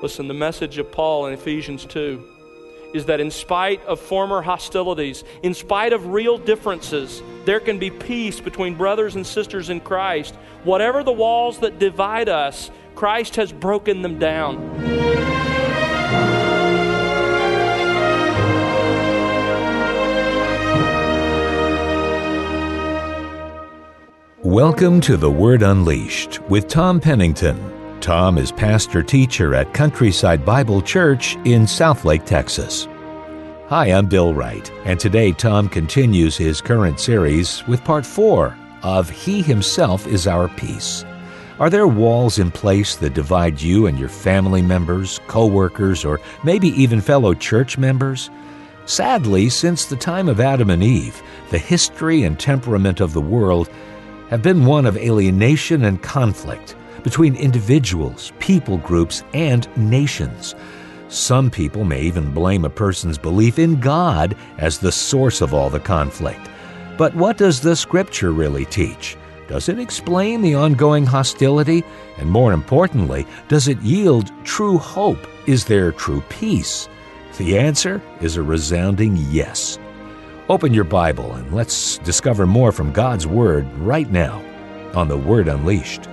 Listen, the message of Paul in Ephesians 2 is that in spite of former hostilities, in spite of real differences, there can be peace between brothers and sisters in Christ. Whatever the walls that divide us, Christ has broken them down. Welcome to The Word Unleashed with Tom Pennington. Tom is pastor teacher at Countryside Bible Church in Southlake, Texas. Hi, I'm Bill Wright, and today Tom continues his current series with part four of He Himself is Our Peace. Are there walls in place that divide you and your family members, co workers, or maybe even fellow church members? Sadly, since the time of Adam and Eve, the history and temperament of the world have been one of alienation and conflict between individuals, people groups, and nations. Some people may even blame a person's belief in God as the source of all the conflict. But what does the Scripture really teach? Does it explain the ongoing hostility? And more importantly, does it yield true hope? Is there true peace? The answer is a resounding yes. Open your Bible and let's discover more from God's Word right now on The Word Unleashed.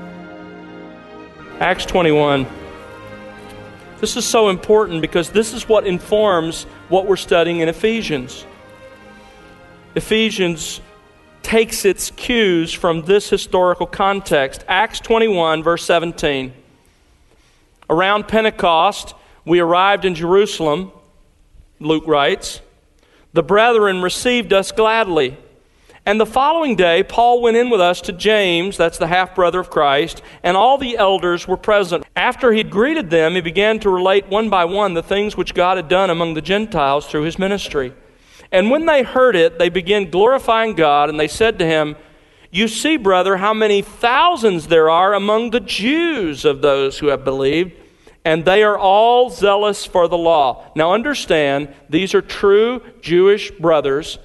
Acts 21. This is so important because this is what informs what we're studying in Ephesians. Ephesians takes its cues from this historical context. Acts 21, verse 17. Around Pentecost, we arrived in Jerusalem, Luke writes. The brethren received us gladly and the following day, Paul went in with us to James, that's the half brother of Christ, and all the elders were present. After he'd greeted them, he began to relate one by one the things which God had done among the Gentiles through his ministry. And when they heard it, they began glorifying God, and they said to him, You see, brother, how many thousands there are among the Jews of those who have believed, and they are all zealous for the law. Now understand, these are true Jewish brothers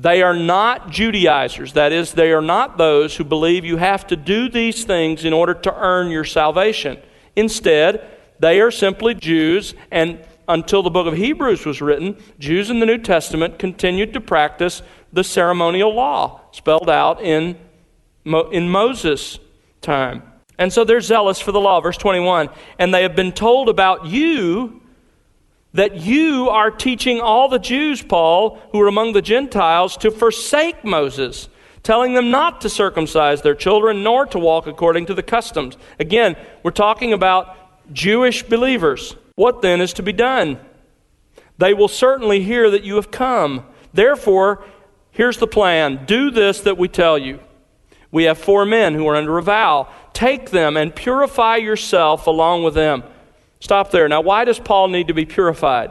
they are not Judaizers. That is, they are not those who believe you have to do these things in order to earn your salvation. Instead, they are simply Jews, and until the book of Hebrews was written, Jews in the New Testament continued to practice the ceremonial law spelled out in, in Moses' time. And so they're zealous for the law. Verse 21 And they have been told about you that you are teaching all the Jews, Paul, who are among the Gentiles, to forsake Moses, telling them not to circumcise their children nor to walk according to the customs. Again, we're talking about Jewish believers. What then is to be done? They will certainly hear that you have come. Therefore, here's the plan do this that we tell you. We have four men who are under a vow. Take them and purify yourself along with them Stop there. Now, why does Paul need to be purified?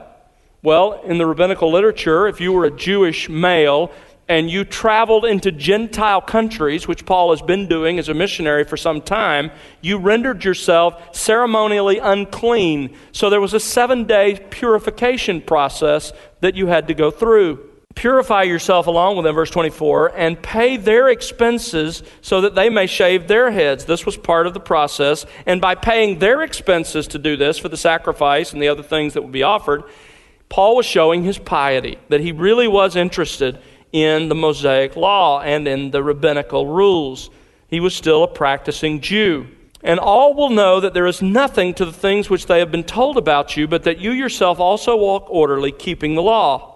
Well, in the rabbinical literature, if you were a Jewish male and you traveled into Gentile countries, which Paul has been doing as a missionary for some time, you rendered yourself ceremonially unclean. So there was a seven day purification process that you had to go through. Purify yourself along with them, verse 24, and pay their expenses so that they may shave their heads. This was part of the process. And by paying their expenses to do this for the sacrifice and the other things that would be offered, Paul was showing his piety, that he really was interested in the Mosaic law and in the rabbinical rules. He was still a practicing Jew. And all will know that there is nothing to the things which they have been told about you, but that you yourself also walk orderly, keeping the law.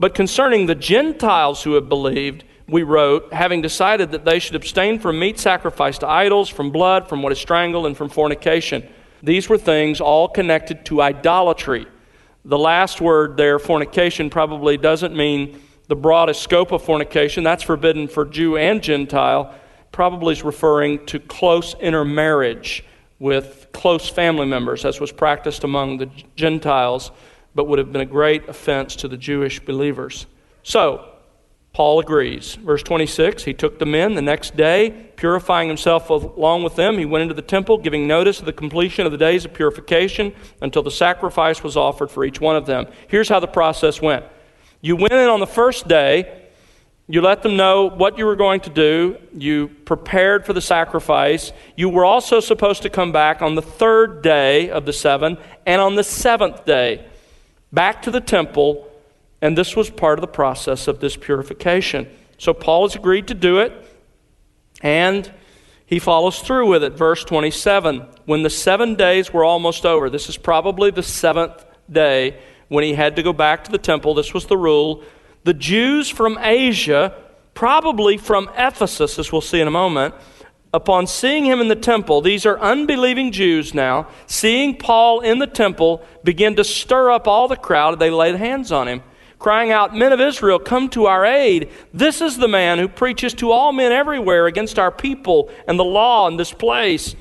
But concerning the Gentiles who have believed, we wrote, having decided that they should abstain from meat sacrificed to idols, from blood, from what is strangled, and from fornication. These were things all connected to idolatry. The last word there, fornication, probably doesn't mean the broadest scope of fornication. That's forbidden for Jew and Gentile. Probably is referring to close intermarriage with close family members, as was practiced among the Gentiles but would have been a great offense to the Jewish believers. So, Paul agrees. Verse 26 He took the men the next day, purifying himself along with them. He went into the temple, giving notice of the completion of the days of purification until the sacrifice was offered for each one of them. Here's how the process went you went in on the first day, You let them know what you were going to do. You prepared for the sacrifice. You were also supposed to come back on the third day of the seven and on the seventh day back to the temple. And this was part of the process of this purification. So Paul has agreed to do it. And he follows through with it. Verse 27 When the seven days were almost over, this is probably the seventh day when he had to go back to the temple. This was the rule the Jews from Asia, probably from Ephesus, as we'll see in a moment, upon seeing him in the temple, these are unbelieving Jews now, seeing Paul in the temple, begin to stir up all the crowd. They laid hands on him, crying out, Men of Israel, come to our aid. This is the man who preaches to all men everywhere against our people and the law in this place.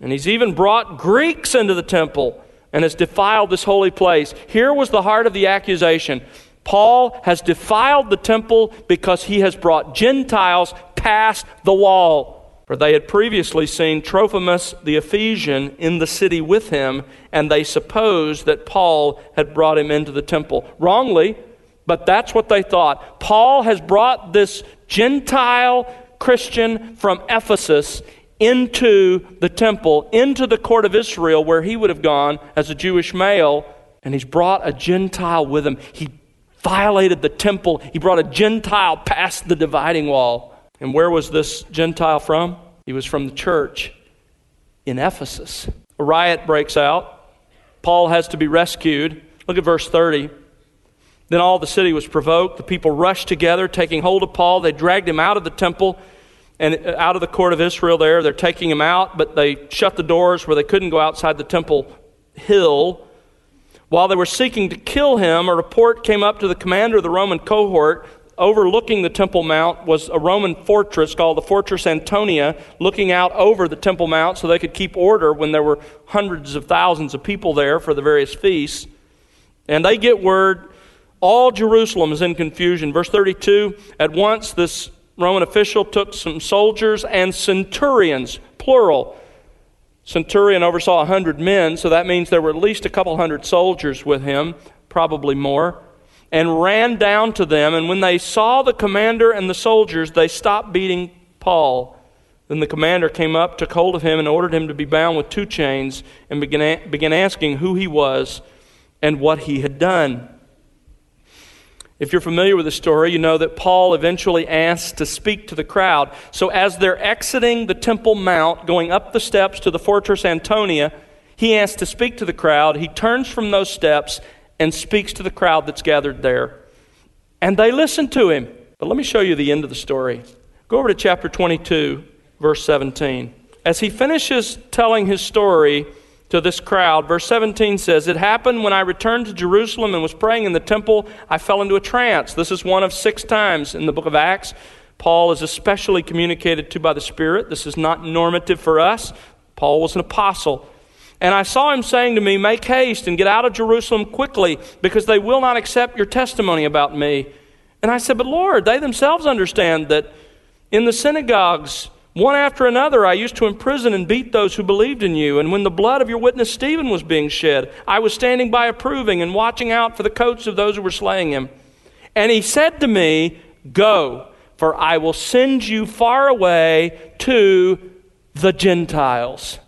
And he's even brought Greeks into the temple and has defiled this holy place. Here was the heart of the accusation. Paul has defiled the temple because he has brought Gentiles past the wall. For they had previously seen Trophimus the Ephesian in the city with him, and they supposed that Paul had brought him into the temple. Wrongly, but that's what they thought. Paul has brought this Gentile Christian from Ephesus into the temple, into the court of Israel, where he would have gone as a Jewish male, and he's brought a Gentile with him. He violated the temple. He brought a Gentile past the dividing wall. And where was this Gentile from? He was from the church in Ephesus. A riot breaks out. Paul has to be rescued. Look at verse 30. Then all the city was provoked. The people rushed together, taking hold of Paul. They dragged him out of the temple and uh, out of the court of Israel there. They're taking him out, but they shut the doors where they couldn't go outside the temple hill. While they were seeking to kill him, a report came up to the commander of the Roman cohort. Overlooking the Temple Mount was a Roman fortress called the Fortress Antonia, looking out over the Temple Mount so they could keep order when there were hundreds of thousands of people there for the various feasts. And they get word all Jerusalem is in confusion. Verse 32 At once, this Roman official took some soldiers and centurions, plural, centurion oversaw a hundred men, so that means there were at least a couple hundred soldiers with him, probably more, and ran down to them. And when they saw the commander and the soldiers, they stopped beating Paul. Then the commander came up, took hold of him, and ordered him to be bound with two chains, and began, began asking who he was and what he had done. If you're familiar with the story, you know that Paul eventually asks to speak to the crowd. So as they're exiting the Temple Mount, going up the steps to the Fortress Antonia, he asks to speak to the crowd. He turns from those steps and speaks to the crowd that's gathered there. And they listen to him. But let me show you the end of the story. Go over to chapter 22, verse 17. As he finishes telling his story, to this crowd. Verse 17 says, It happened when I returned to Jerusalem and was praying in the temple, I fell into a trance. This is one of six times in the book of Acts. Paul is especially communicated to by the Spirit. This is not normative for us. Paul was an apostle. And I saw him saying to me, Make haste and get out of Jerusalem quickly, because they will not accept your testimony about me. And I said, But Lord, they themselves understand that in the synagogues, one after another, I used to imprison and beat those who believed in you. And when the blood of your witness Stephen was being shed, I was standing by approving and watching out for the coats of those who were slaying him. And he said to me, Go, for I will send you far away to the Gentiles.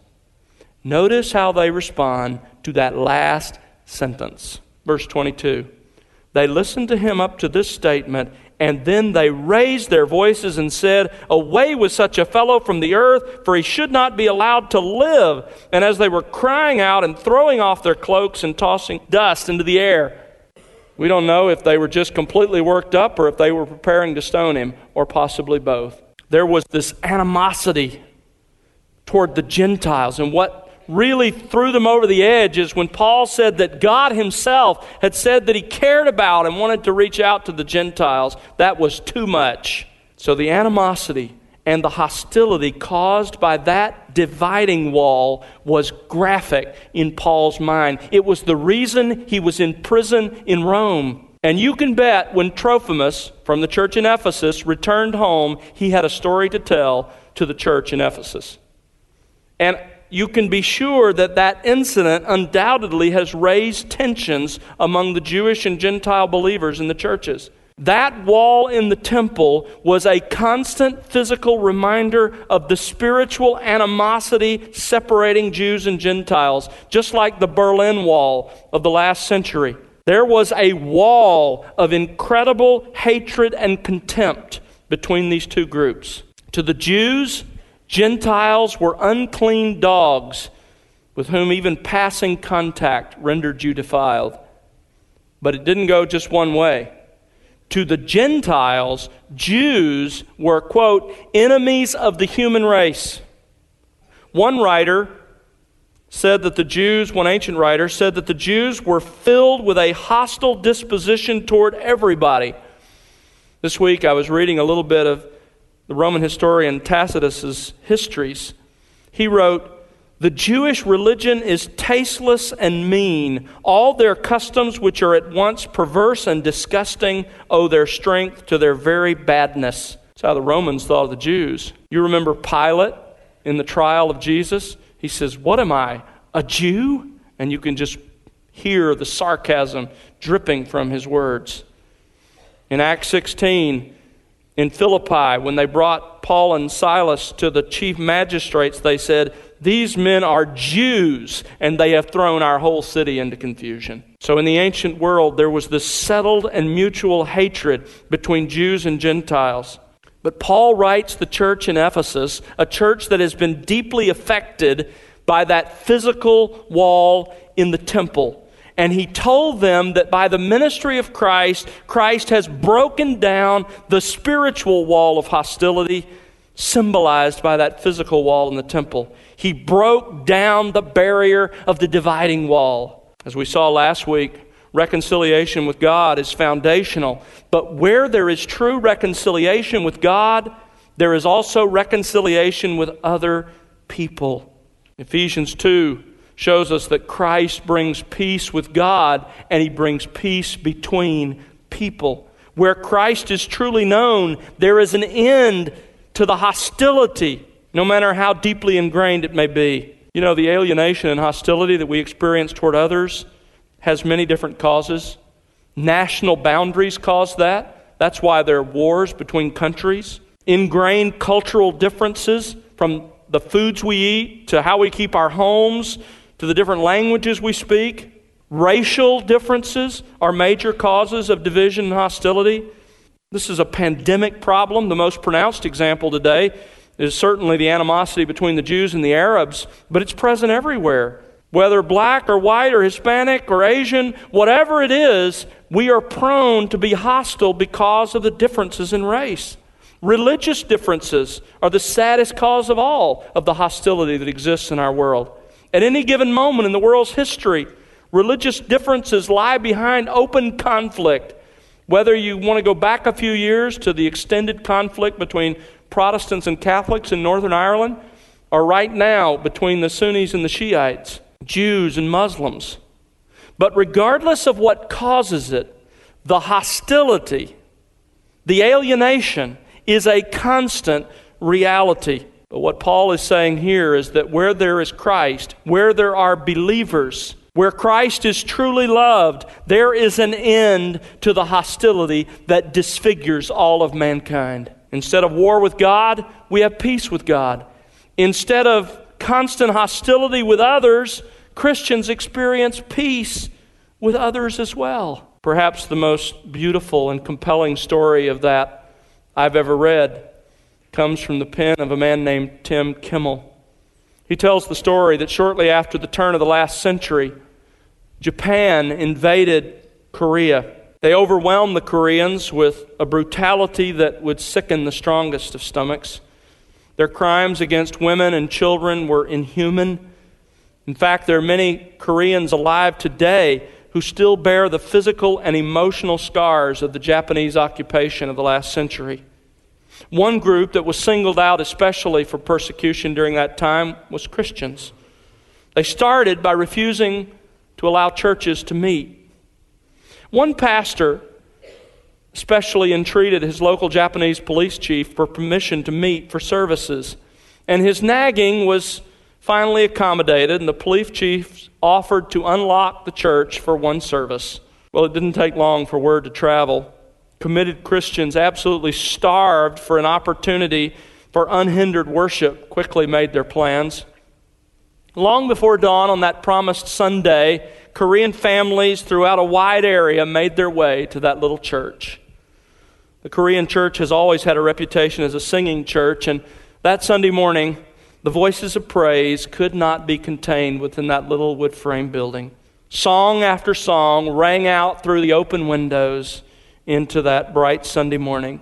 Notice how they respond to that last sentence. Verse 22. They listened to him up to this statement and then they raised their voices and said, Away with such a fellow from the earth, for he should not be allowed to live. And as they were crying out and throwing off their cloaks and tossing dust into the air, we don't know if they were just completely worked up or if they were preparing to stone him, or possibly both. There was this animosity toward the Gentiles and what really threw them over the edge is when Paul said that God himself had said that he cared about and wanted to reach out to the Gentiles. That was too much. So the animosity and the hostility caused by that dividing wall was graphic in Paul's mind. It was the reason he was in prison in Rome. And you can bet when Trophimus from the church in Ephesus returned home, he had a story to tell to the church in Ephesus. And you can be sure that that incident undoubtedly has raised tensions among the Jewish and Gentile believers in the churches. That wall in the temple was a constant physical reminder of the spiritual animosity separating Jews and Gentiles, just like the Berlin Wall of the last century. There was a wall of incredible hatred and contempt between these two groups. To the Jews, Gentiles were unclean dogs with whom even passing contact rendered you defiled. But it didn't go just one way to the Gentiles, Jews were, quote, enemies of the human race. One writer said that the Jews, one ancient writer, said that the Jews were filled with a hostile disposition toward everybody. This week I was reading a little bit of the Roman historian Tacitus's histories. He wrote, the Jewish religion is tasteless and mean. All their customs, which are at once perverse and disgusting, owe their strength to their very badness. That's how the Romans thought of the Jews. You remember Pilate in the trial of Jesus? He says, What am I, a Jew? And you can just hear the sarcasm dripping from his words. In Acts 16, in Philippi, when they brought Paul and Silas to the chief magistrates, they said, these men are Jews, and they have thrown our whole city into confusion. So, in the ancient world, there was this settled and mutual hatred between Jews and Gentiles. But Paul writes the church in Ephesus, a church that has been deeply affected by that physical wall in the temple. And he told them that by the ministry of Christ, Christ has broken down the spiritual wall of hostility symbolized by that physical wall in the temple. He broke down the barrier of the dividing wall. As we saw last week, reconciliation with God is foundational. But where there is true reconciliation with God, there is also reconciliation with other people. Ephesians 2 shows us that Christ brings peace with God and he brings peace between people. Where Christ is truly known, there is an end to the hostility, no matter how deeply ingrained it may be. You know, the alienation and hostility that we experience toward others has many different causes. National boundaries cause that. That's why there are wars between countries. Ingrained cultural differences from the foods we eat to how we keep our homes to the different languages we speak. Racial differences are major causes of division and hostility. This is a pandemic problem. The most pronounced example today is certainly the animosity between the Jews and the Arabs, but it's present everywhere. Whether black or white or Hispanic or Asian, whatever it is, we are prone to be hostile because of the differences in race. Religious differences are the saddest cause of all of the hostility that exists in our world. At any given moment in the world's history, religious differences lie behind open conflict whether you want to go back a few years to the extended conflict between Protestants and Catholics in Northern Ireland, or right now between the Sunnis and the Shiites, Jews and Muslims. But regardless of what causes it, the hostility, the alienation is a constant reality. But what Paul is saying here is that where there is Christ, where there are believers, where Christ is truly loved, there is an end to the hostility that disfigures all of mankind. Instead of war with God, we have peace with God. Instead of constant hostility with others, Christians experience peace with others as well. Perhaps the most beautiful and compelling story of that I've ever read comes from the pen of a man named Tim Kimmel. He tells the story that shortly after the turn of the last century, Japan invaded Korea. They overwhelmed the Koreans with a brutality that would sicken the strongest of stomachs. Their crimes against women and children were inhuman. In fact, there are many Koreans alive today who still bear the physical and emotional scars of the Japanese occupation of the last century. One group that was singled out especially for persecution during that time was Christians. They started by refusing to allow churches to meet. One pastor especially entreated his local Japanese police chief for permission to meet for services, and his nagging was finally accommodated, and the police chief offered to unlock the church for one service. Well, it didn't take long for word to travel. Committed Christians, absolutely starved for an opportunity for unhindered worship, quickly made their plans. Long before dawn on that promised Sunday, Korean families throughout a wide area made their way to that little church. The Korean church has always had a reputation as a singing church, and that Sunday morning, the voices of praise could not be contained within that little wood frame building. Song after song rang out through the open windows into that bright Sunday morning.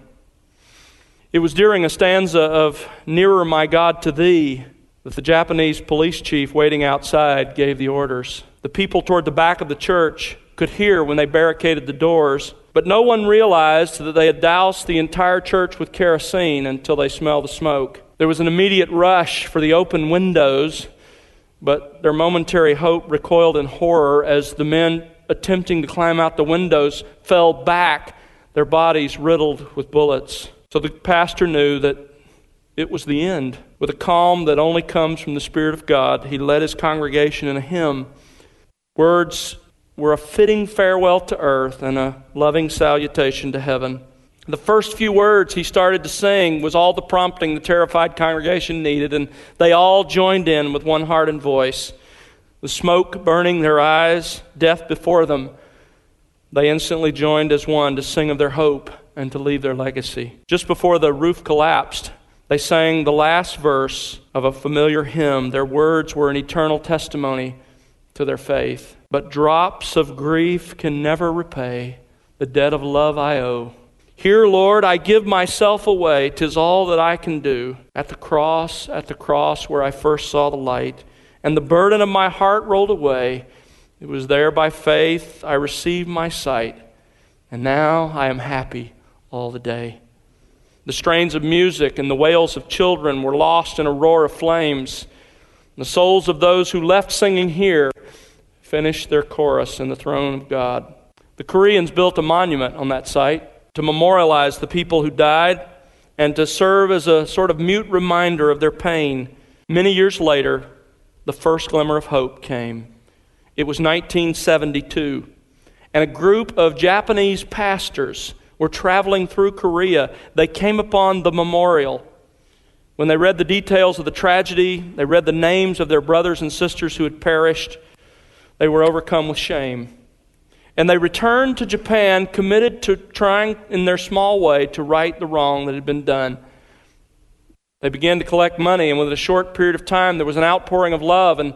It was during a stanza of Nearer, My God, to Thee that the Japanese police chief waiting outside gave the orders. The people toward the back of the church could hear when they barricaded the doors, but no one realized that they had doused the entire church with kerosene until they smelled the smoke. There was an immediate rush for the open windows but their momentary hope recoiled in horror as the men attempting to climb out the windows fell back, their bodies riddled with bullets. So the pastor knew that it was the end. With a calm that only comes from the Spirit of God, he led his congregation in a hymn. Words were a fitting farewell to earth and a loving salutation to heaven. The first few words he started to sing was all the prompting the terrified congregation needed, and they all joined in with one heart and voice. The smoke burning their eyes, death before them, they instantly joined as one to sing of their hope and to leave their legacy. Just before the roof collapsed, they sang the last verse of a familiar hymn. Their words were an eternal testimony to their faith. But drops of grief can never repay the debt of love I owe. Here, Lord, I give myself away. Tis all that I can do. At the cross, at the cross where I first saw the light, and the burden of my heart rolled away. It was there by faith I received my sight, and now I am happy all the day. The strains of music and the wails of children were lost in a roar of flames. The souls of those who left singing here finished their chorus in the throne of God. The Koreans built a monument on that site to memorialize the people who died and to serve as a sort of mute reminder of their pain. Many years later, the first glimmer of hope came. It was 1972, and a group of Japanese pastors were traveling through Korea. They came upon the memorial. When they read the details of the tragedy, they read the names of their brothers and sisters who had perished, they were overcome with shame. And they returned to Japan committed to trying in their small way to right the wrong that had been done. They began to collect money, and within a short period of time, there was an outpouring of love, and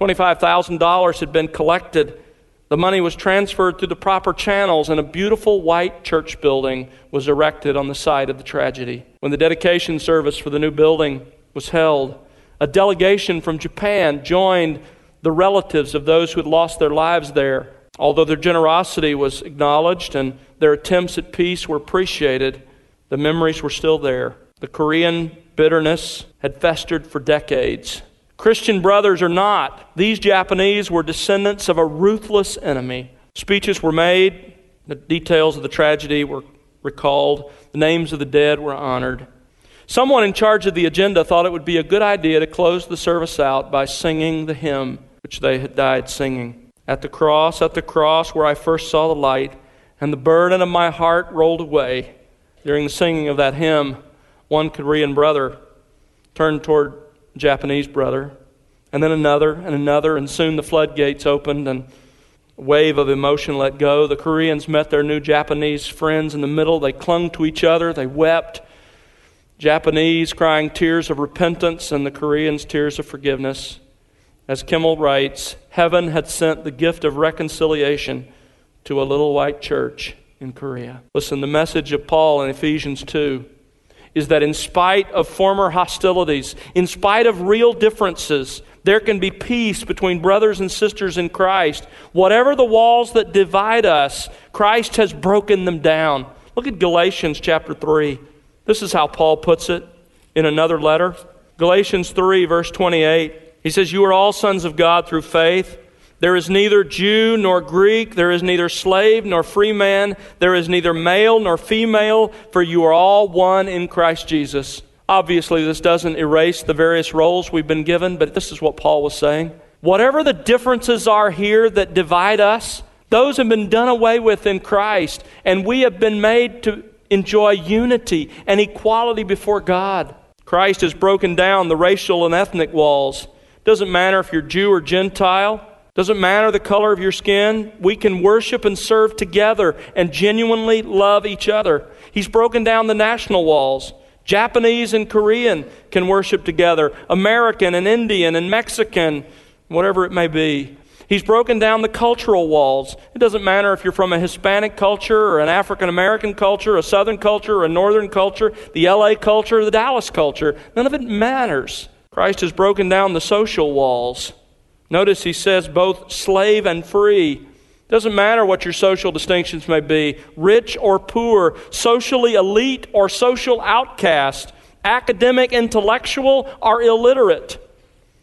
$25,000 had been collected. The money was transferred through the proper channels, and a beautiful white church building was erected on the site of the tragedy. When the dedication service for the new building was held, a delegation from Japan joined the relatives of those who had lost their lives there Although their generosity was acknowledged and their attempts at peace were appreciated, the memories were still there. The Korean bitterness had festered for decades. Christian brothers or not, these Japanese were descendants of a ruthless enemy. Speeches were made, the details of the tragedy were recalled, the names of the dead were honored. Someone in charge of the agenda thought it would be a good idea to close the service out by singing the hymn which they had died singing. At the cross, at the cross where I first saw the light, and the burden of my heart rolled away. During the singing of that hymn, one Korean brother turned toward Japanese brother, and then another and another, and soon the floodgates opened and a wave of emotion let go. The Koreans met their new Japanese friends in the middle. They clung to each other, they wept. Japanese crying tears of repentance, and the Koreans tears of forgiveness. As Kimmel writes, heaven had sent the gift of reconciliation to a little white church in Korea. Listen, the message of Paul in Ephesians 2 is that in spite of former hostilities, in spite of real differences, there can be peace between brothers and sisters in Christ. Whatever the walls that divide us, Christ has broken them down. Look at Galatians chapter 3. This is how Paul puts it in another letter. Galatians 3, verse 28. He says, You are all sons of God through faith. There is neither Jew nor Greek, there is neither slave nor free man, there is neither male nor female, for you are all one in Christ Jesus. Obviously, this doesn't erase the various roles we've been given, but this is what Paul was saying. Whatever the differences are here that divide us, Those have been done away with in Christ, and we have been made to enjoy unity and equality before God. Christ has broken down the racial and ethnic walls. Doesn't matter if you're Jew or Gentile, doesn't matter the color of your skin. We can worship and serve together and genuinely love each other. He's broken down the national walls. Japanese and Korean can worship together, American and Indian and Mexican, whatever it may be. He's broken down the cultural walls. It doesn't matter if you're from a Hispanic culture or an African American culture, a Southern culture, or a Northern culture, the LA culture, the Dallas culture. None of it matters. Christ has broken down the social walls. Notice he says both slave and free. Doesn't matter what your social distinctions may be rich or poor, socially elite or social outcast, academic, intellectual, or illiterate.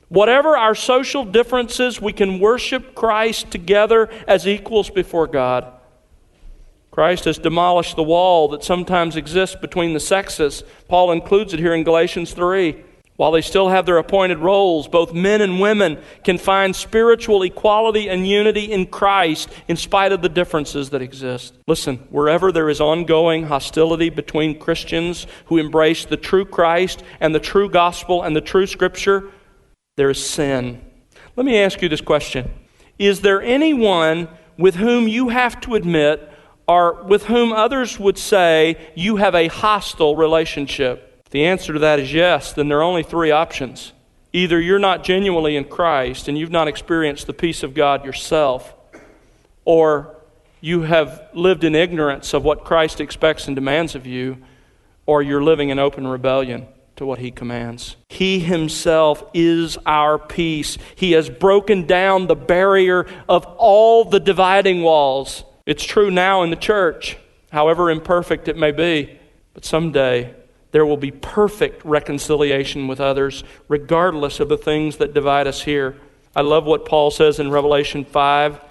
Whatever our social differences, we can worship Christ together as equals before God. Christ has demolished the wall that sometimes exists between the sexes. Paul includes it here in Galatians 3. While they still have their appointed roles, both men and women can find spiritual equality and unity in Christ in spite of the differences that exist. Listen, wherever there is ongoing hostility between Christians who embrace the true Christ and the true gospel and the true scripture, there is sin. Let me ask you this question Is there anyone with whom you have to admit, or with whom others would say you have a hostile relationship? If the answer to that is yes, then there are only three options. Either you're not genuinely in Christ and you've not experienced the peace of God yourself, or you have lived in ignorance of what Christ expects and demands of you, or you're living in open rebellion to what he commands. He himself is our peace. He has broken down the barrier of all the dividing walls. It's true now in the church, however imperfect it may be. But someday there will be perfect reconciliation with others, regardless of the things that divide us here. I love what Paul says in Revelation 5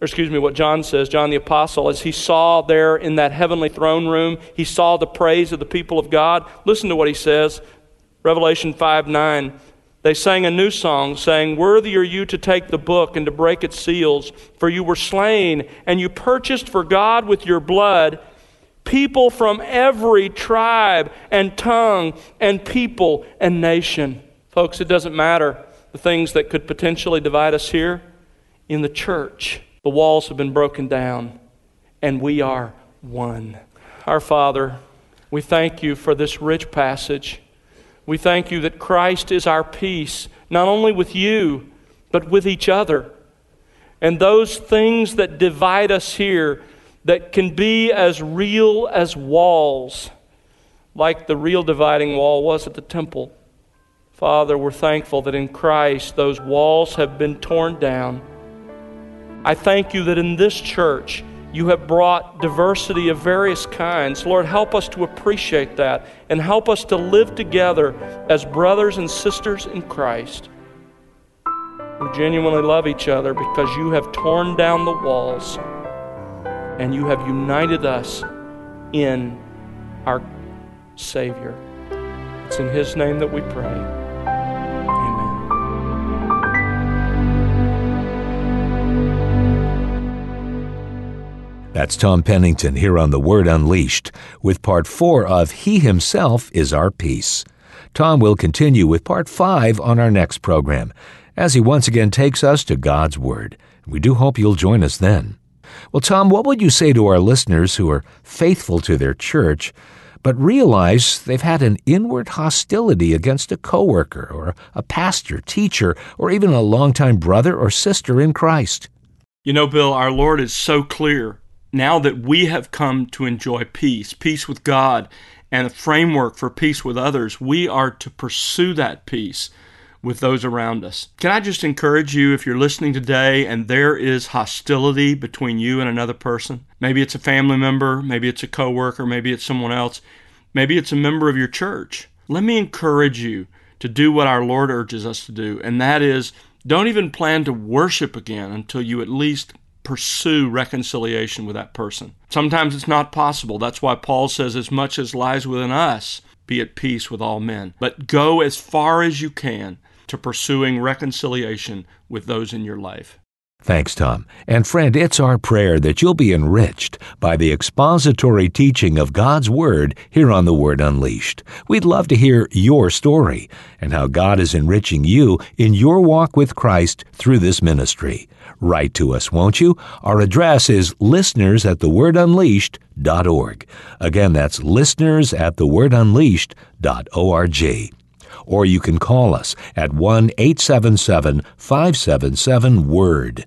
or excuse me, what John says, John the Apostle, as he saw there in that heavenly throne room, he saw the praise of the people of God. Listen to what he says Revelation 5 9. They sang a new song, saying, Worthy are you to take the book and to break its seals, for you were slain, and you purchased for God with your blood people from every tribe and tongue and people and nation. Folks, it doesn't matter the things that could potentially divide us here. In the church, the walls have been broken down, and we are one. Our Father, we thank you for this rich passage. We thank you that Christ is our peace, not only with you, but with each other. And those things that divide us here that can be as real as walls, like the real dividing wall was at the temple. Father, we're thankful that in Christ those walls have been torn down. I thank you that in this church, you have brought diversity of various kinds. Lord, help us to appreciate that and help us to live together as brothers and sisters in Christ who genuinely love each other because you have torn down the walls and you have united us in our Savior. It's in His name that we pray. Amen. That's Tom Pennington here on The Word Unleashed with part four of He Himself is Our Peace. Tom will continue with part five on our next program as he once again takes us to God's Word. We do hope you'll join us then. Well, Tom, what would you say to our listeners who are faithful to their church, but realize they've had an inward hostility against a coworker or a pastor, teacher, or even a longtime brother or sister in Christ? You know, Bill, our Lord is so clear now that we have come to enjoy peace, peace with God, and a framework for peace with others, we are to pursue that peace with those around us. Can I just encourage you if you're listening today and there is hostility between you and another person? Maybe it's a family member, maybe it's a coworker, maybe it's someone else, maybe it's a member of your church. Let me encourage you to do what our Lord urges us to do, and that is don't even plan to worship again until you at least pursue reconciliation with that person. Sometimes it's not possible. That's why Paul says, as much as lies within us, be at peace with all men. But go as far as you can to pursuing reconciliation with those in your life. Thanks, Tom. And friend, it's our prayer that you'll be enriched by the expository teaching of God's Word here on The Word Unleashed. We'd love to hear your story and how God is enriching you in your walk with Christ through this ministry. Write to us, won't you? Our address is listeners at thewordunleashed.org. Again, that's listeners at thewordunleashed.org or you can call us at 1 877 577 WORD.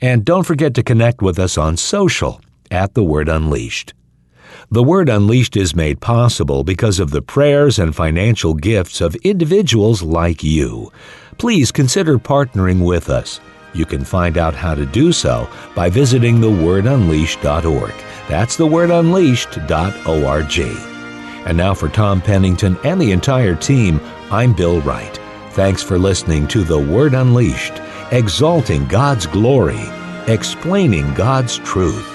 And don't forget to connect with us on social at The Word Unleashed. The Word Unleashed is made possible because of the prayers and financial gifts of individuals like you. Please consider partnering with us. You can find out how to do so by visiting thewordunleashed.org. That's thewordunleashed.org. And now for Tom Pennington and the entire team, I'm Bill Wright. Thanks for listening to The Word Unleashed, exalting God's glory, explaining God's truth.